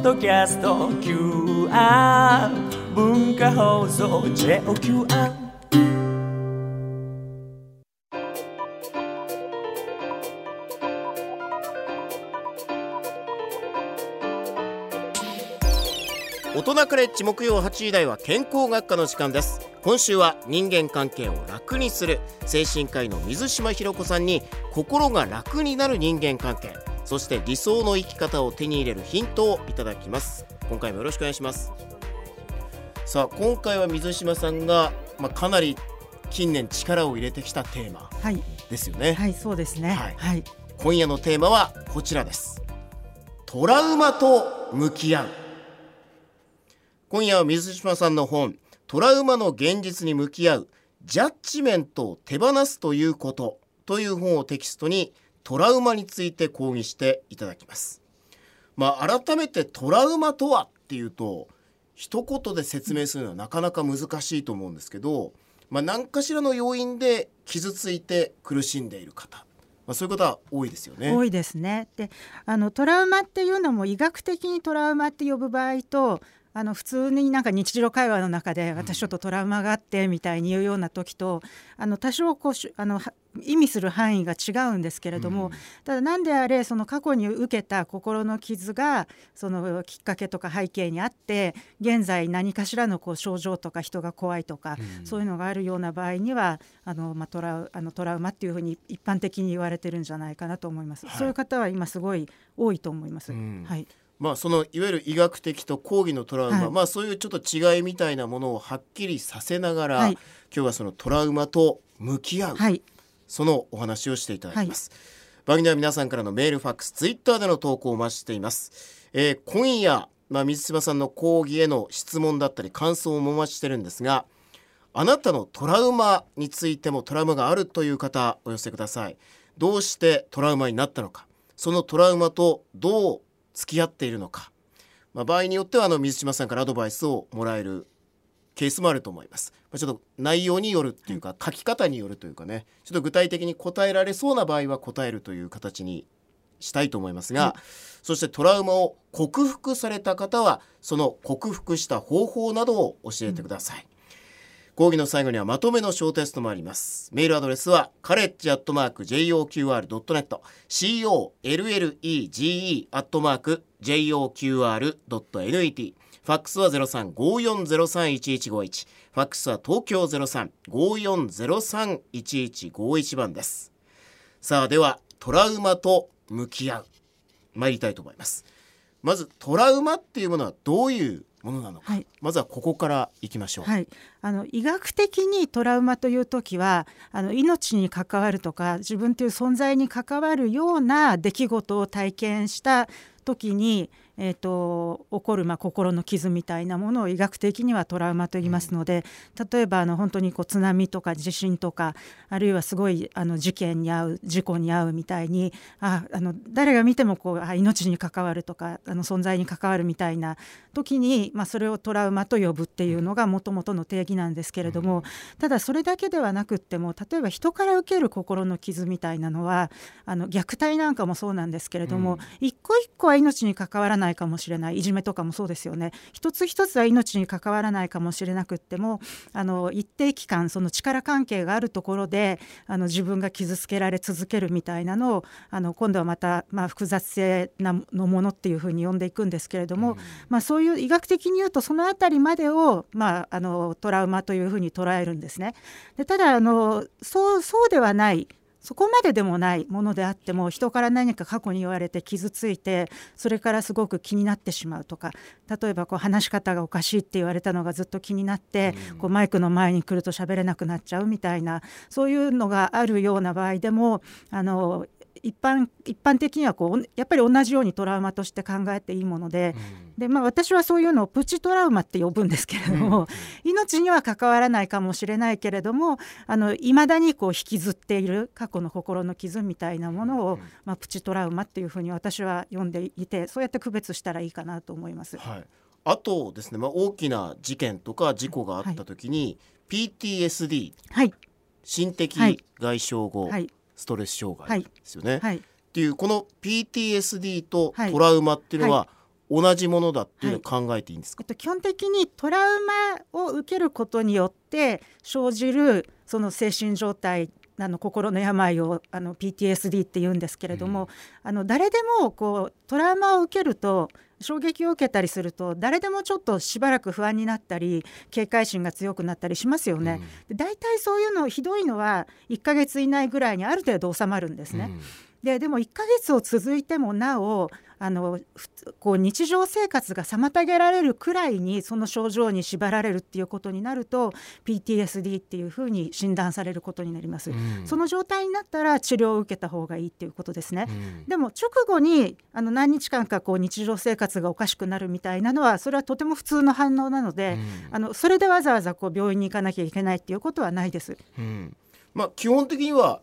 ッドキャスト QR 文化放送 JOQR 大人クレッジ木曜8時台は健康学科の時間です。今週は人間関係を楽にする。精神科医の水島ひろ子さんに心が楽になる人間関係。そして理想の生き方を手に入れるヒントをいただきます。今回もよろしくお願いします。さあ今回は水島さんが、まあ、かなり近年力を入れてきたテーマはい、ですよね、はい、そうですね。はい。はい、今夜のテーマはこちらです。トラウマと向き合う。今夜は水島さんの本トラウマの現実に向き合うジャッジメントを手放すということという本をテキストにトラウマについて講義していただきますまあ改めてトラウマとはっていうと一言で説明するのはなかなか難しいと思うんですけど、まあ、何かしらの要因で傷ついて苦しんでいる方、まあ、そういう方は多いですよね。多いですね。で、あのトラウマっていうのも医学的にトラウマって呼ぶ場合と。あの普通になんか日常会話の中で私ちょっとトラウマがあってみたいに言うような時とあの多少こうしあのは意味する範囲が違うんですけれども、うん。ただ何であれその過去に受けた心の傷がそのきっかけとか背景にあって現在何かしらのこう症状とか人が怖いとか、うん。そういうのがあるような場合にはあの、まあ、トラウあのトラウマっていうふうに一般的に言われてるんじゃないかなと思います。はい。そういう方は今すごい多いと思います。うん。はい、まあそのいわゆる医学的と講義のトラウマ、はい。まあそういうちょっと違いみたいなものをはっきりさせながら、はい。今日はそのトラウマと向き合う、はい、そのお話をしていただきます、番組では皆さんからのメールファックスツイッターでの投稿をお待ちしています、えー今夜、まあ、水島さんの講義への質問だったり感想をお待ちしてるんですがあなたのトラウマについてもトラウマがあるという方お寄せください。どうしてトラウマになったのか。そのトラウマとどう付き合っているのか、まあ、場合によってはあの水島さんからアドバイスをもらえるケースもあると思います。まあ、ちょっと内容によるっていうか書き方によるというかねちょっと具体的に答えられそうな場合は答えるという形にしたいと思いますが、そしてトラウマを克服された方はその克服した方法などを教えてください。講義の最後にはまとめの小テストもあります。メールアドレスはカレッジアットマーク JOQR.net COLLEGE アットマーク JOQR.net ファックスは0354031151ファックスは東京0354031151番です。さあではトラウマと向き合う参りたいと思います。まずトラウマっていうものはどういうものなのか、はい。まずはここからいきましょう。はい、あの医学的にトラウマという時はあの命に関わるとか自分という存在に関わるような出来事を体験した時に、えー、と起こる、まあ、心の傷みたいなものを医学的にはトラウマと言いますので、例えばあの本当にこう津波とか地震とかあるいはすごいあの事件に遭う事故に遭うみたいにああの誰が見てもこうあ命に関わるとかあの存在に関わるみたいな時に、まあ、それをトラウマと呼ぶっていうのがもともとの定義なんですけれども、ただそれだけではなくっても例えば人から受ける心の傷みたいなのはあの虐待なんかもそうなんですけれども、一個一個は命に関わらないかもしれないいじめとかもそうですよね一つ一つは命に関わらないかもしれなくってもあの一定期間その力関係があるところであの自分が傷つけられ続けるみたいなのをあの今度はまた、まあ、複雑性なのものっていうふうに呼んでいくんですけれども、まあ、そういう医学的に言うとそのあたりまでを、まあ、あのトラウマというふうに捉えるんですね。でただあのそうそうではないそこまででもないものであっても人から何か過去に言われて傷ついてそれからすごく気になってしまうとか例えばこう話し方がおかしいって言われたのがずっと気になって、こうマイクの前に来ると喋れなくなっちゃうみたいなそういうのがあるような場合でもあの一般一般的にはこうやっぱり同じようにトラウマとして考えていいもので,、でまあ、私はそういうのをプチトラウマって呼ぶんですけれども、命には関わらないかもしれないけれどもいまだにこう引きずっている過去の心の傷みたいなものを、まあ、プチトラウマっていうふうに私は読んでいてそうやって区別したらいいかなと思います。はい、あとですね、まあ、大きな事件とか事故があった時に、PTSD はい、心的はい。外傷後、はいストレス障害はいですよね。はい。っていうこの PTSD とはい。トラウマっていうのは同じものだっていうのを考えていいんですか、はい、えっと、基本的にトラウマを受けることによって生じるその精神状態あの心の病をあの PTSD って言うんですけれども、うん、あの誰でもこうトラウマを受けると衝撃を受けたりすると誰でもちょっとしばらく不安になったり警戒心が強くなったりしますよね。うん、だいたいそういうのひどいのは1ヶ月以内ぐらいにある程度収まるんですね。うんででも1ヶ月を続いてもなおあのこう日常生活が妨げられるくらいにその症状に縛られるっていうことになると PTSD っていうふうに診断されることになります、うん、その状態になったら治療を受けた方がいいっていうことですね、うん、でも直後にあの何日間かこう日常生活がおかしくなるみたいなのはそれはとても普通の反応なので、うん、あのそれでわざわざこう病院に行かなきゃいけないっていうことはないです。まあ、基本的には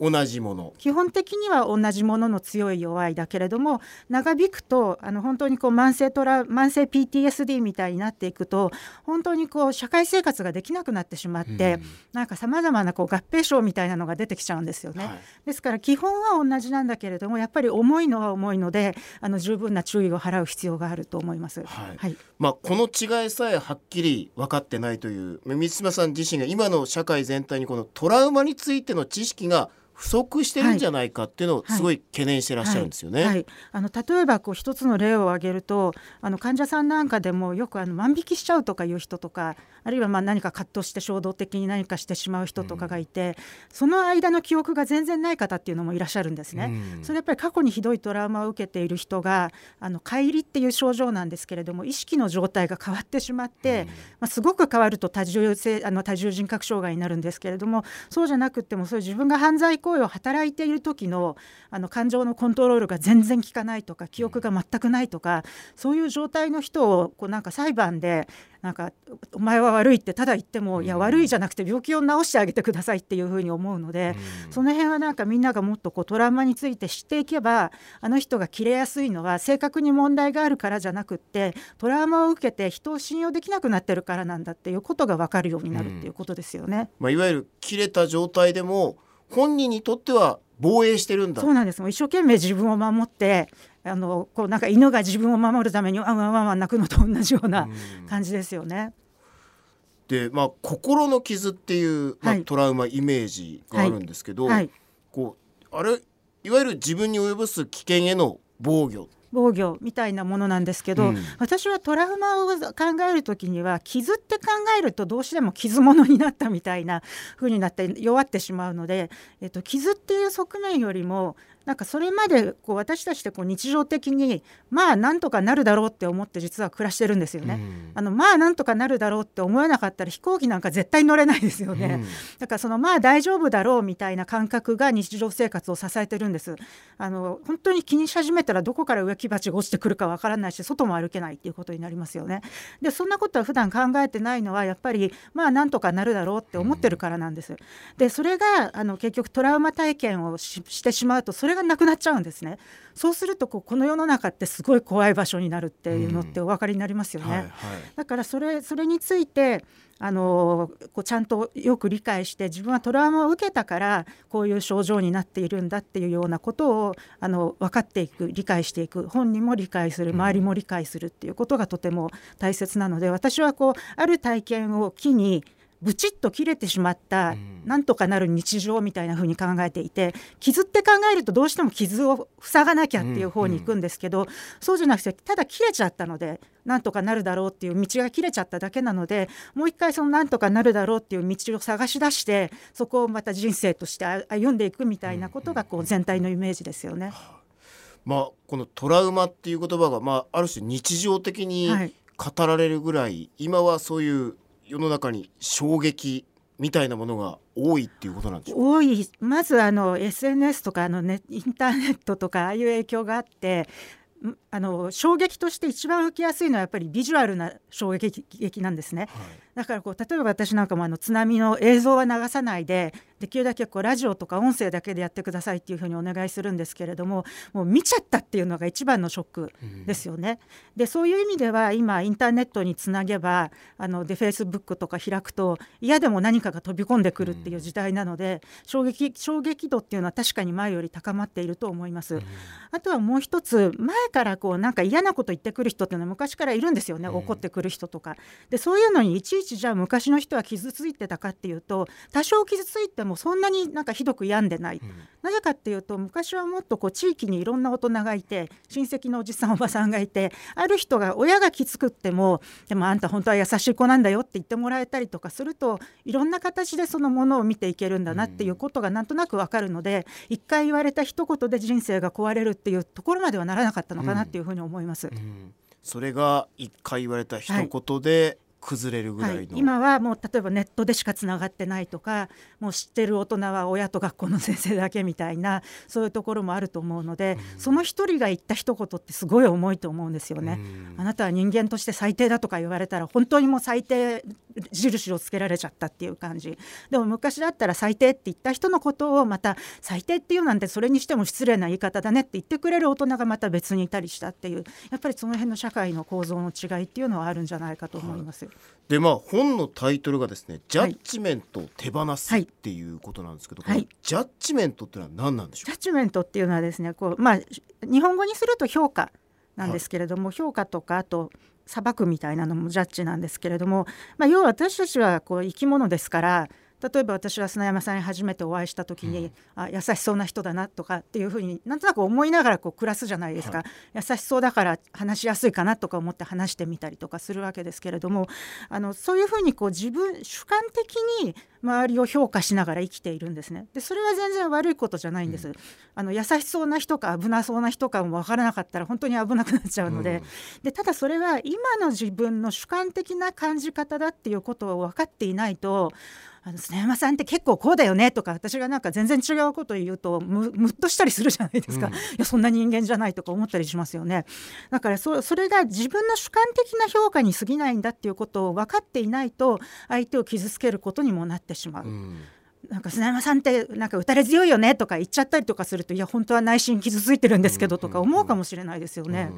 同じもの。基本的には同じものの強い弱いだけれども長引くとあの本当にこう慢性トラ慢性 PTSD みたいになっていくと本当にこう社会生活ができなくなってしまって、うん、なんかさまざまなこう合併症みたいなのが出てきちゃうんですよね、はい、ですから基本は同じなんだけれどもやっぱり重いのは重いのであの十分な注意を払う必要があると思います。はい、はい、まあ、この違いさえはっきり分かってないという満島さん自身が今の社会全体にこのトラウマについての知識が不足してるんじゃないかっていうのをすごい懸念してらっしゃるんですよね。はいはいはい、あの例えばこう一つの例を挙げるとあの患者さんなんかでもよくあの万引きしちゃうとかいう人とかあるいはまあ何か葛藤して衝動的に何かしてしまう人とかがいて、うん、その間の記憶が全然ない方っていうのもいらっしゃるんですね。うん、それやっぱり過去にひどいトラウマを受けている人があの乖離っていう症状なんですけれども意識の状態が変わってしまって、うん、まあ、すごく変わると多重性あの多重人格障害になるんですけれどもそうじゃなくてもそういう自分が犯罪行為を働いている時のあの感情のコントロールが全然効かないとか記憶が全くないとかそういう状態の人をこうなんか裁判でなんかお前は悪いってただ言っても、いや悪いじゃなくて病気を治してあげてくださいっていうふうに思うので、その辺はなんかみんながもっとこうトラウマについて知っていけばあの人が切れやすいのは正確に問題があるからじゃなくってトラウマを受けて人を信用できなくなってるからなんだっていうことが分かるようになるっていうことですよね。まあ、いわゆる切れた状態でも本人にとっては防衛してるんだ。そうなんです。一生懸命自分を守ってあのこうなんか犬が自分を守るためにワンワンワンワン鳴くのと同じような感じですよね。でまあ心の傷っていう、まあ、トラウマイメージがあるんですけど、はい。はい、こうあれいわゆる自分に及ぼす危険への防御防御みたいなものなんですけど、うん、私はトラウマを考える時には傷って考えるとどうしても傷物になったみたいな風になって弱ってしまうので、えっと、傷っていう側面よりもなんかそれまでこう私たちってこう日常的にまあなんとかなるだろうって思って実は暮らしてるんですよね。うん、あのまあなんとかなるだろうって思えなかったら飛行機なんか絶対乗れないですよね。うん、だからそのまあ大丈夫だろうみたいな感覚が日常生活を支えてるんです。あの本当に気にし始めたらどこから植木鉢が落ちてくるかわからないし外も歩けないっていうことになりますよね。でそんなことは普段考えてないのはやっぱりまあなんとかなるだろうって思ってるからなんです。でそれがあの結局トラウマ体験をしてしまうとそれがなくなっちゃうんですね。そうするとこうこの世の中ってすごい怖い場所になるっていうのってお分かりになりますよね、うんはいはい、だからそれそれについてあのこうちゃんとよく理解して自分はトラウマを受けたからこういう症状になっているんだっていうようなことをあの分かっていく理解していく本人も理解する周りも理解するっていうことがとても大切なので私はこうある体験を機にブチッと切れてしまったなんとかなる日常みたいな風に考えていて傷って考えるとどうしても傷を塞がなきゃっていう方に行くんですけど、そうじゃなくてただ切れちゃったのでなんとかなるだろうっていう道が切れちゃっただけなのでもう一回そのなんとかなるだろうっていう道を探し出してそこをまた人生として歩んでいくみたいなことがこう全体のイメージですよね。まあ、このトラウマっていう言葉が、まあ、ある種日常的に語られるぐらい、はい、今はそういう世の中に衝撃みたいなものが多いっていうことなんでしょう多いまずあの SNS とかあの、ね、インターネットとかああいう影響があってあの衝撃として一番受けやすいのはやっぱりビジュアルな衝撃劇なんですね、はい、だからこう例えば私なんかもあの津波の映像は流さないでできるだけこうラジオとか音声だけでやってくださいっていうふうにお願いするんですけれどももう見ちゃったっていうのが一番のショックですよね。でそういう意味では今インターネットにつなげばあのでフェイスブックとか開くと嫌でも何かが飛び込んでくるっていう時代なので衝撃衝撃度っていうのは確かに前より高まっていると思います。あとはもう一つ前からこうなんか嫌なこと言ってくる人っていうのは昔からいるんですよね。怒ってくる人とか。でそういうのにいちいちじゃあ昔の人は傷ついてたかっていうと多少傷ついてもそんなになんかひどく病んでない、うん、なぜかっていうと昔はもっとこう地域にいろんな大人がいて親戚のおじさんおばさんがいてある人が親がきつくってもでもあんた本当は優しい子なんだよって言ってもらえたりとかするといろんな形でそのものを見ていけるんだなっていうことがなんとなくわかるので一回言われた一言で人生が壊れるっていうところまではならなかったのかなっていうふうに思います。うんうん、それが一回言われた一言で、はい崩れるぐらいの、はい、今はもう例えばネットでしかつながってないとかもう知ってる大人は親と学校の先生だけみたいなそういうところもあると思うので、うん、その一人が言った一言ってすごい重いと思うんですよね、うん、あなたは人間として最低だとか言われたら本当にもう最低印をつけられちゃったっていう感じ。でも昔だったら最低って言った人のことをまた最低っていうなんてそれにしても失礼な言い方だねって言ってくれる大人がまた別にいたりしたっていうやっぱりその辺の社会の構造の違いっていうのはあるんじゃないかと思います。はいでまあ本のタイトルがですね「ジャッジメントを手放す」っていうことなんですけど、はい、ジャッジメントっていうのは何なんでしょう？ジャッジメントっていうのはですねこう、まあ、日本語にすると評価なんですけれども、はい、評価とかあと裁くみたいなのもジャッジなんですけれども、まあ、要は私たちはこう生き物ですから例えば私は砂山さんに初めてお会いした時に、うん、あ優しそうな人だなとかっていうふうになんとなく思いながらこう暮らすじゃないですか、はい、優しそうだから話しやすいかなとか思って話してみたりとかするわけですけれどもあのそういうふうにこう自分主観的に周りを評価しながら生きているんですね。でそれは全然悪いことじゃないんです、うん、あの優しそうな人か危なそうな人かも分からなかったら本当に危なくなっちゃうので。うん、でただそれは今の自分の主観的な感じ方だっていうことを分かっていないとあの砂山さんって結構こうだよねとか私がなんか全然違うこと言うとむむっとしたりするじゃないですか、うん、いやそんな人間じゃないとか思ったりしますよね。だからそそれが自分の主観的な評価に過ぎないんだっていうことを分かっていないと相手を傷つけることにもなってしまう。うんなんか砂山さんってなんか打たれ強いよねとか言っちゃったりとかするといや本当は内心傷ついてるんですけどとか思うかもしれないですよね。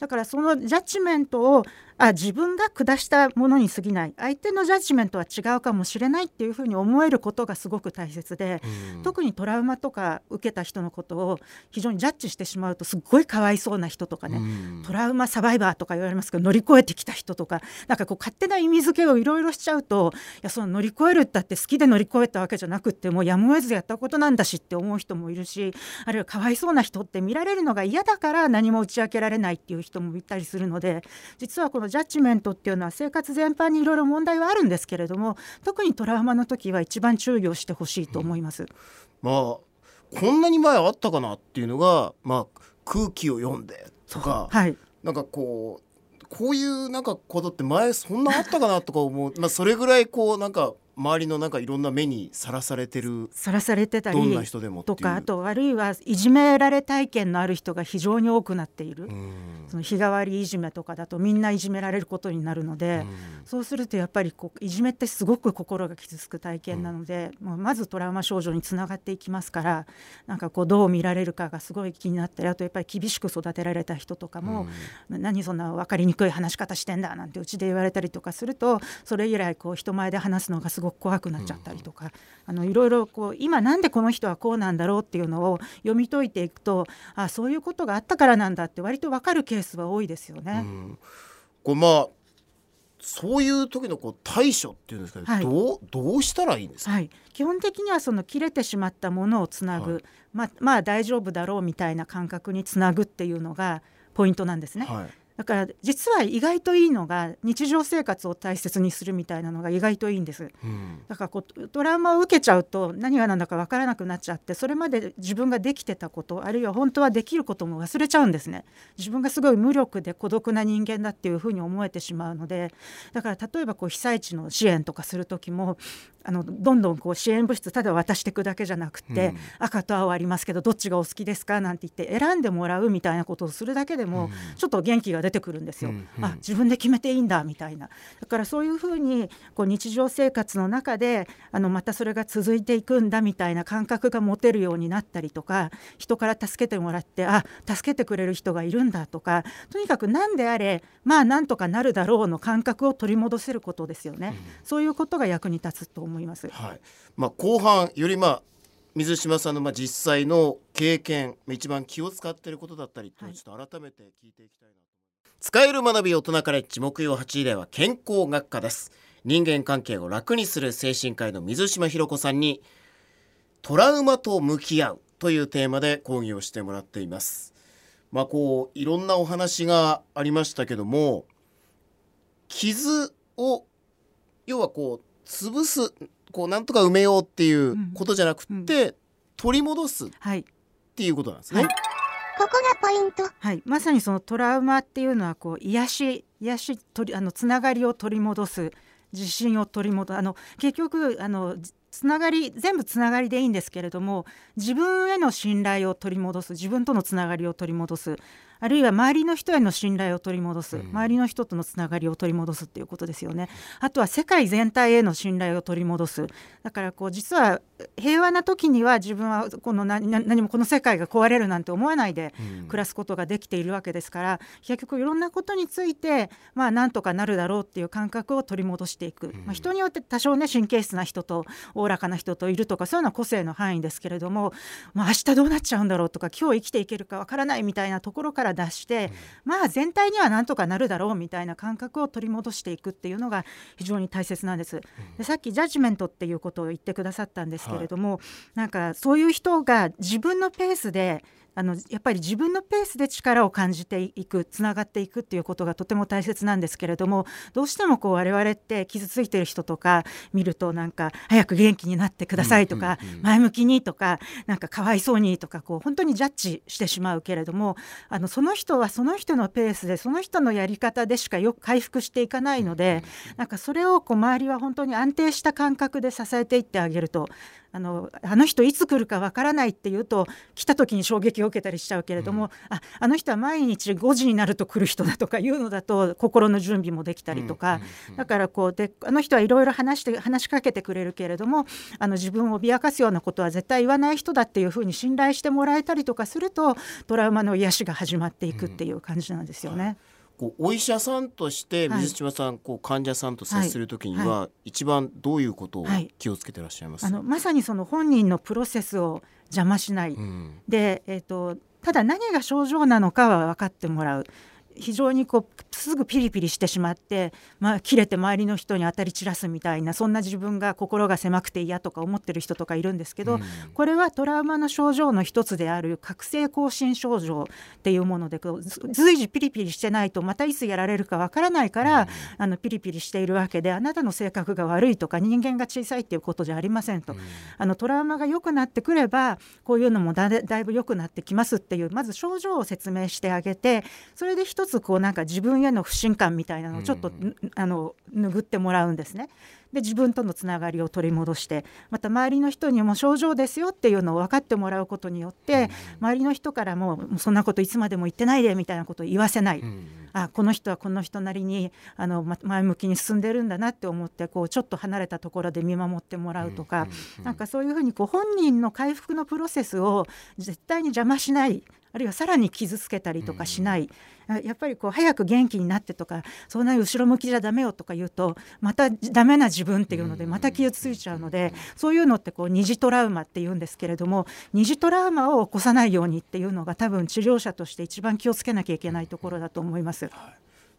だからそのジャッジメントをあ自分が下したものに過ぎない相手のジャッジメントは違うかもしれないっていうふうに思えることがすごく大切で、特にトラウマとか受けた人のことを非常にジャッジしてしまうとすっごいかわいそうな人とかね、トラウマサバイバーとか言われますけど乗り越えてきた人とかなんかこう勝手な意味付けをいろいろしちゃうといやその乗り越えるったって好きで乗り越えたわけじゃなくってもうやむを得ずやったことなんだしって思う人もいるしあるいはかわいそうな人って見られるのが嫌だから何も打ち明けられないっていう人もいたりするので実はこのジャッジメントっていうのは生活全般にいろいろ問題はあるんですけれども特にトラウマの時は一番注意をしてほしいと思います。うん、まあこんなに前あったかなっていうのが、まあ、空気を読んでとか、はい、なんかこうこういうなんかことって前そんなあったかなとか思う、まあ、それぐらいこうなんか周りのなんかいろんな目にさらされてるさらされてたりどんな人でもとかあとあるいはいじめられ体験のある人が非常に多くなっている。その日替わりいじめとかだとみんないじめられることになるのでそうするとやっぱりこういじめってすごく心が傷つく体験なので、まあ、まずトラウマ症状につながっていきますからなんかこうどう見られるかがすごい気になったりあとやっぱり厳しく育てられた人とかも何そんな分かりにくい話し方してんだなんてうちで言われたりとかするとそれ以来こう人前で話すのがすごく怖くなっちゃったりとか、あのいろいろこう今なんでこの人はこうなんだろうっていうのを読み解いていくとあそういうことがあったからなんだって割と分かるケースは多いですよね。うん、こうまあそういう時のこう対処っていうんですかね、はい、どうどうしたらいいんですか、はい、基本的にはその切れてしまったものをつなぐ、はい、まあ、まあ大丈夫だろうみたいな感覚につなぐっていうのがポイントなんですね。はいだから実は意外といいのが日常生活を大切にするみたいなのが意外といいんです、うん、だからこうトラウマを受けちゃうと何が何だか分からなくなっちゃってそれまで自分ができてたことあるいは本当はできることも忘れちゃうんですね。自分がすごい無力で孤独な人間だっていうふうに思えてしまうのでだから例えばこう被災地の支援とかする時もあのどんどんこう支援物質ただ渡していくだけじゃなくて、うん、赤と青ありますけどどっちがお好きですか？なんて言って選んでもらうみたいなことをするだけでも、ちょっと元気が出てくるんですよ。うんうん、あ自分で決めていいんだみたいな。だからそういうふうにこう日常生活の中であのまたそれが続いていくんだみたいな感覚が持てるようになったりとか人から助けてもらってあ助けてくれる人がいるんだとかとにかく何であれまあなんとかなるだろうの感覚を取り戻せることですよね、うん、そういうことが役に立つと思います。はい。まあ、後半よりまあ水島さんのまあ実際の経験一番気を使っていることだったりちょっと改めて聞いていきたいなと、はい、使える学び大人カレッジ木曜8時では健康学科です。人間関係を楽にする精神科医の水島ひろ子さんにトラウマと向き合うというテーマで講義をしてもらっています。まあこういろんなお話がありましたけども傷を要はこう潰すこうなんとか埋めようっていうことじゃなくて、うん。うん、取り戻すっていうことなんですね。はい。ここがポイント。はい、まさにそのトラウマっていうのはこう癒し癒し取りあのつながりを取り戻す自信を取り戻す。あの結局あのつながり全部つながりでいいんですけれども自分への信頼を取り戻す自分とのつながりを取り戻す。あるいは周りの人への信頼を取り戻す、周りの人とのつながりを取り戻すっていうことですよね。あとは世界全体への信頼を取り戻す。だからこう実は平和な時には自分はこの何何もこの世界が壊れるなんて思わないで暮らすことができているわけですから、結局いろんなことについてまあなんとかなるだろうっていう感覚を取り戻していく、まあ、人によって多少ね神経質な人とおおらかな人といるとかそういうのは個性の範囲ですけれども、まあ、明日どうなっちゃうんだろうとか今日生きていけるかわからないみたいなところから出して、まあ全体にはなんとかなるだろうみたいな感覚を取り戻していくっていうのが非常に大切なんです。でさっきジャッジメントっていうことを言ってくださったんですけれども、はい、なんかそういう人が自分のペースであのやっぱり自分のペースで力を感じていくつながっていくっていうことがとても大切なんですけれどもどうしてもこう我々って傷ついてる人とか見るとなんか早く元気になってくださいとか、前向きにとかなんかかわいそうにとかこう本当にジャッジしてしまうけれどもあのその人はその人のペースでその人のやり方でしかよく回復していかないのでなんかそれをこう周りは本当に安定した感覚で支えていってあげるとあのあの人いつ来るかわからないっていうと来た時に衝撃を受けたりしちゃうけれども、うん、ああの人は毎日5時になると来る人だとかいうのだと心の準備もできたりとか、だからこうであの人はいろいろ話して話しかけてくれるけれどもあの自分を脅かすようなことは絶対言わない人だっていうふうに信頼してもらえたりとかするとトラウマの癒しが始まっていくっていう感じなんですよね。うんこうお医者さんとして水島さん、はい、こう患者さんと接するときには、はい、一番どういうことを気をつけてらっしゃいます、あのまさにその本人のプロセスを邪魔しない、うん、で、えーとただ何が症状なのかは分かってもらう非常にこうすぐピリピリしてしまって、まあ、切れて周りの人に当たり散らすみたいなそんな自分が心が狭くて嫌とか思ってる人とかいるんですけど、うん、これはトラウマの症状の一つである覚醒更新症状っていうもので随時ピリピリしてないとまたいつやられるかわからないから、うん、あのピリピリしているわけであなたの性格が悪いとか人間が小さいっていうことじゃありませんと、うん、あのトラウマが良くなってくればこういうのもだだいぶ良くなってきますっていうまず症状を説明してあげてそれで一つこうなんか自分への不信感みたいなのをちょっと、あの拭ってもらうんですね。で自分とのつながりを取り戻してまた周りの人にも症状ですよっていうのを分かってもらうことによって、周りの人からもそんなこといつまでも言ってないでみたいなことを言わせない、あこの人はこの人なりにあの前向きに進んでるんだなって思ってこうちょっと離れたところで見守ってもらうとか、なんかそういうふうにこう本人の回復のプロセスを絶対に邪魔しないあるいはさらに傷つけたりとかしない、うん、やっぱりこう早く元気になってとかそんな後ろ向きじゃダメよとか言うとまたダメな自分っていうのでまた傷ついちゃうので、そういうのってこう二次トラウマって言うんですけれども二次トラウマを起こさないようにっていうのが多分治療者として一番気をつけなきゃいけないところだと思います。はい、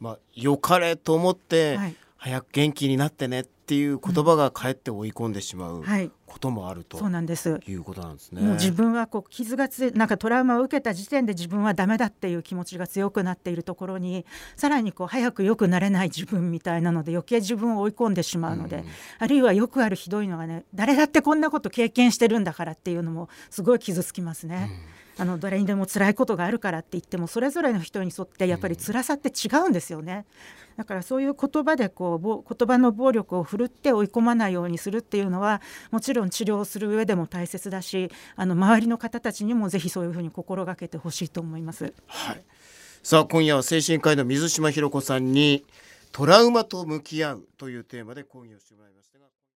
まあ、よかれと思って、はい。早く元気になってねっていう言葉がかえって追い込んでしまうこともあると、そうなんです。いうことなんですね。もう自分はこう傷がつなんかトラウマを受けた時点で自分はダメだっていう気持ちが強くなっているところにさらにこう早く良くなれない自分みたいなので余計自分を追い込んでしまうので、うん、あるいはよくあるひどいのがね誰だってこんなこと経験してるんだからっていうのもすごい傷つきますね。うんあの誰にでも辛いことがあるからって言ってもそれぞれの人に沿ってやっぱり辛さって違うんですよね。だからそういう言葉でこう言葉の暴力を振るって追い込まないようにするっていうのはもちろん治療する上でも大切だしあの周りの方たちにもぜひそういうふうに心がけてほしいと思います。はいさあ今夜は精神科医の水島ひろ子さんにトラウマと向き合うというテーマで講義をしてもらいましたが